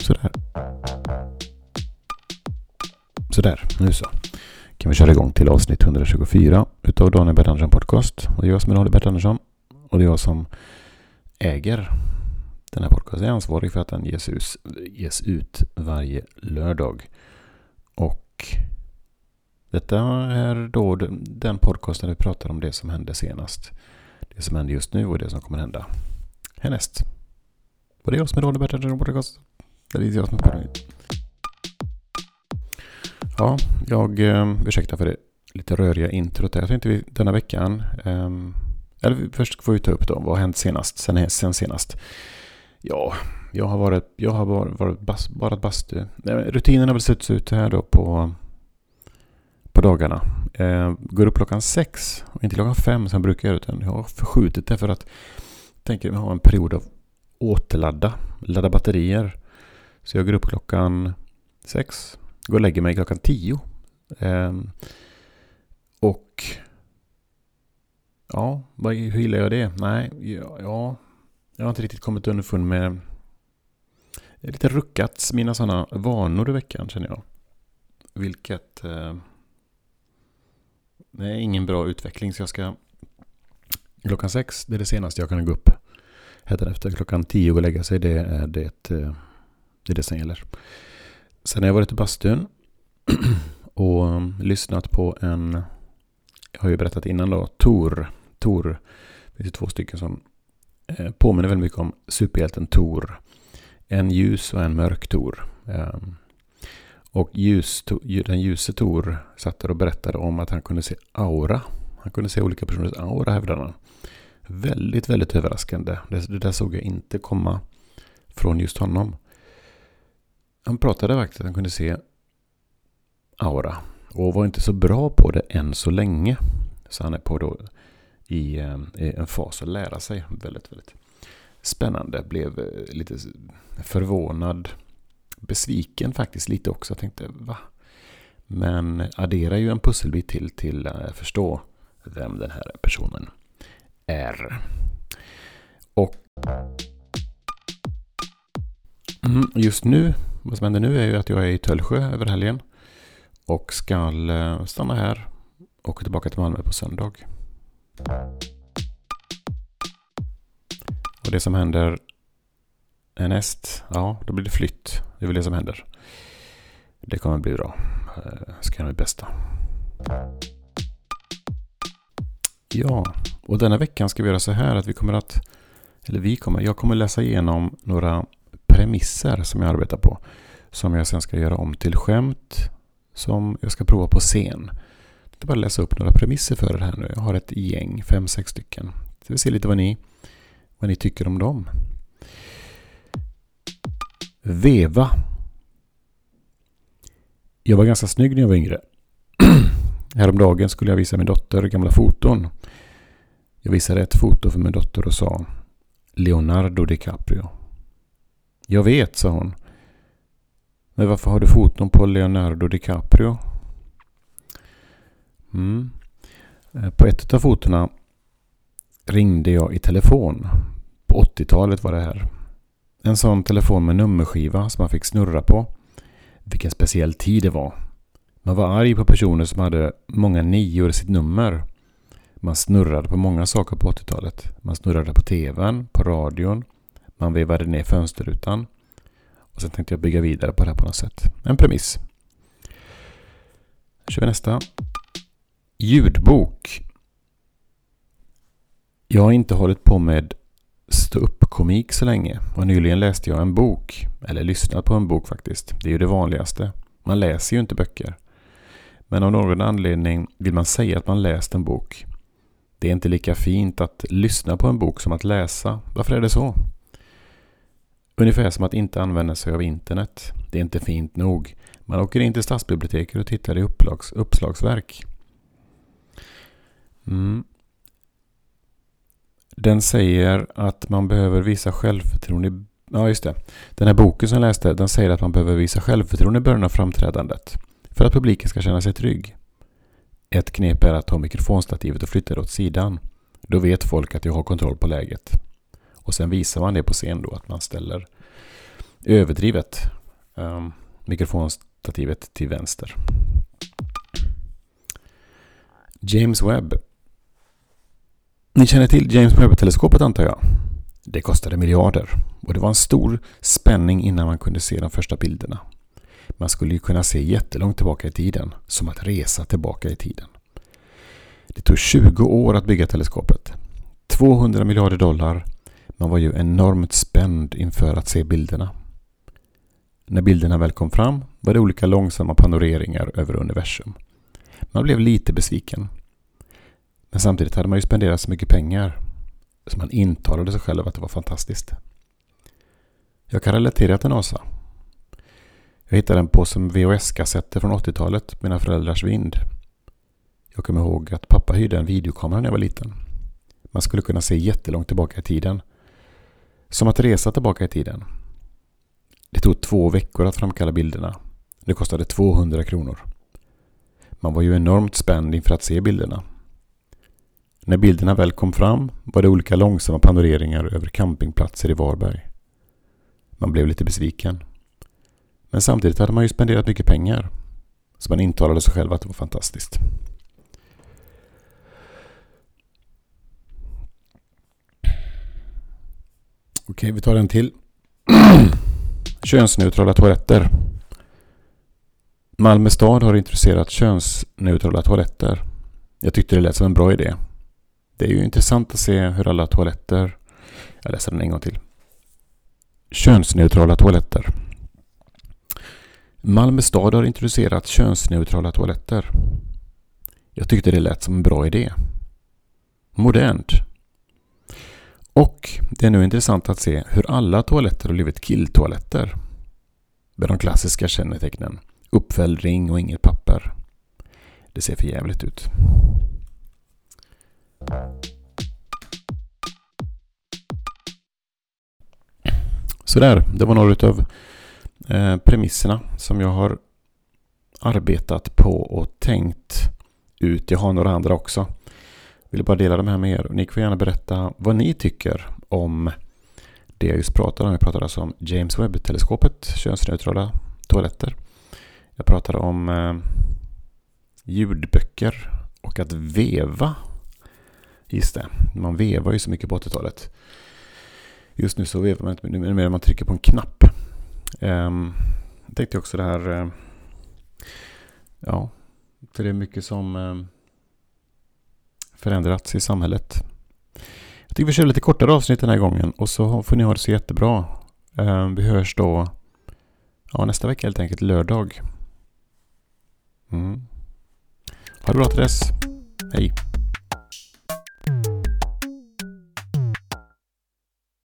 Sådär. Sådär, nu så. Kan vi köra igång till avsnitt 124 utav Daniel Bert Andersson Podcast. Och det är jag som är Daniel Bert Andersson. Och det är jag som äger den här podcasten. Jag är ansvarig för att den ges ut, ges ut varje lördag. Och detta är då den podcasten där vi pratar om det som hände senast. Det som händer just nu och det som kommer hända härnäst. Och det är jag som är dålig Bert Andersson Podcast. Det är jag som är Ja, jag eh, ursäktar för det lite röriga introt. Jag tänkte vi denna veckan, eh, eller först får vi ta upp då, vad har hänt senast, sen, sen senast? Ja, jag har varit, jag har varit, varit bas, bara bastu. Rutinen har väl sett ut här då på, på dagarna. Eh, går upp klockan sex och inte klockan fem som jag brukar göra utan jag har förskjutit det för att jag tänker ha en period av återladda, ladda batterier. Så jag går upp klockan sex, går och lägger mig klockan tio. Eh, och ja, hur gillar jag det? Nej, ja, ja, jag har inte riktigt kommit underfund med det lite ruckat mina sådana vanor i veckan känner jag. Vilket eh, det är ingen bra utveckling så jag ska klockan sex, det är det senaste jag kan gå upp efter klockan tio och lägga sig, det är det, det, är det som gäller. Sen har jag varit i bastun och lyssnat på en, jag har ju berättat innan då, Tor. Tor, det finns två stycken som eh, påminner väldigt mycket om superhjälten Tor. En ljus och en mörk Tor. Ehm, och ljus, den ljuse Tor satt där och berättade om att han kunde se aura. Han kunde se olika personers aura hävdade han. Väldigt, väldigt överraskande. Det, det där såg jag inte komma från just honom. Han pratade faktiskt att han kunde se aura. Och var inte så bra på det än så länge. Så han är på då i, eh, i en fas att lära sig. Väldigt, väldigt spännande. Blev eh, lite förvånad. Besviken faktiskt lite också. Jag tänkte va? Men addera ju en pusselbit till till att förstå vem den här personen är. Och mm, just nu vad som händer nu är ju att jag är i Töllsjö över helgen. Och ska eh, stanna här och åka tillbaka till Malmö på söndag. Och det som händer härnäst, ja då blir det flytt. Det är väl det som händer. Det kommer bli bra. Jag ska göra mitt bästa. Ja, och denna veckan ska vi göra så här att vi kommer att, eller vi kommer, jag kommer läsa igenom några premisser som jag arbetar på. Som jag sen ska göra om till skämt som jag ska prova på scen. Jag ska bara läsa upp några premisser för er här nu. Jag har ett gäng, fem, sex stycken. Så vi ser lite vad ni, vad ni tycker om dem. Veva. Jag var ganska snygg när jag var yngre. Häromdagen skulle jag visa min dotter gamla foton. Jag visade ett foto för min dotter och sa Leonardo DiCaprio. Jag vet, sa hon. Men varför har du foton på Leonardo DiCaprio? Mm. Eh, på ett av fotona ringde jag i telefon. På 80-talet var det här. En sån telefon med nummerskiva som man fick snurra på. Vilken speciell tid det var. Man var arg på personer som hade många nior i sitt nummer. Man snurrade på många saker på 80-talet. Man snurrade på tvn, på radion. Man vevade ner fönsterrutan. Och sen tänkte jag bygga vidare på det här på något sätt. En premiss. Då kör vi nästa. Ljudbok. Jag har inte hållit på med ståuppkomik så länge. Och nyligen läste jag en bok. Eller lyssnat på en bok faktiskt. Det är ju det vanligaste. Man läser ju inte böcker. Men av någon anledning vill man säga att man läst en bok. Det är inte lika fint att lyssna på en bok som att läsa. Varför är det så? Ungefär som att inte använda sig av internet. Det är inte fint nog. Man åker in till stadsbiblioteket och tittar i upplags, uppslagsverk. Mm. Den säger att man behöver visa självförtroende. Ja, just det. Den här boken som jag läste, den säger att man behöver visa självförtroende i början av framträdandet. För att publiken ska känna sig trygg. Ett knep är att ta mikrofonstativet och flytta det åt sidan. Då vet folk att jag har kontroll på läget. Och sen visar man det på scen då, att man ställer överdrivet. Um, mikrofonstativet till vänster. James Webb. Ni känner till James Webb-teleskopet antar jag? Det kostade miljarder och det var en stor spänning innan man kunde se de första bilderna. Man skulle ju kunna se jättelångt tillbaka i tiden, som att resa tillbaka i tiden. Det tog 20 år att bygga teleskopet. 200 miljarder dollar. Man var ju enormt spänd inför att se bilderna. När bilderna väl kom fram var det olika långsamma panoreringar över universum. Man blev lite besviken. Men samtidigt hade man ju spenderat så mycket pengar så man intalade sig själv att det var fantastiskt. Jag kan relatera till NASA. Jag hittade en påse VHS-kassetter från 80-talet, mina föräldrars vind. Jag kommer ihåg att pappa hyrde en videokamera när jag var liten. Man skulle kunna se jättelångt tillbaka i tiden. Som att resa tillbaka i tiden. Det tog två veckor att framkalla bilderna. Det kostade 200 kronor. Man var ju enormt spänd inför att se bilderna. När bilderna väl kom fram var det olika långsamma panoreringar över campingplatser i Varberg. Man blev lite besviken. Men samtidigt hade man ju spenderat mycket pengar. Så man intalade sig själv att det var fantastiskt. Okej, vi tar en till. Könsneutrala toaletter. Malmö stad har introducerat könsneutrala toaletter. Jag tyckte det lät som en bra idé. Det är ju intressant att se hur alla toaletter... Jag läser den en gång till. Könsneutrala toaletter. Malmö stad har introducerat könsneutrala toaletter. Jag tyckte det lät som en bra idé. Modernt. Och det är nu intressant att se hur alla toaletter har blivit killtoaletter. Med de klassiska kännetecknen. Uppfälld ring och inget papper. Det ser för jävligt ut. Sådär, det var några av eh, premisserna som jag har arbetat på och tänkt ut. Jag har några andra också. Jag vill bara dela de här med er. Ni får gärna berätta vad ni tycker om det jag just pratade om. Jag pratade alltså om James Webb-teleskopet, könsneutrala toaletter. Jag pratade om eh, ljudböcker och att veva Just det, man vevar ju så mycket på 80-talet. Just nu så vevar man inte, nu man trycker på en knapp. Ehm, jag tänkte också det här, eh, ja, för det är mycket som ehm, förändrats i samhället. Jag tycker vi kör lite kortare avsnitt den här gången och så får ni ha det så jättebra. Ehm, vi hörs då ja, nästa vecka helt enkelt, lördag. Mm. Ha det bra till dess. Hej!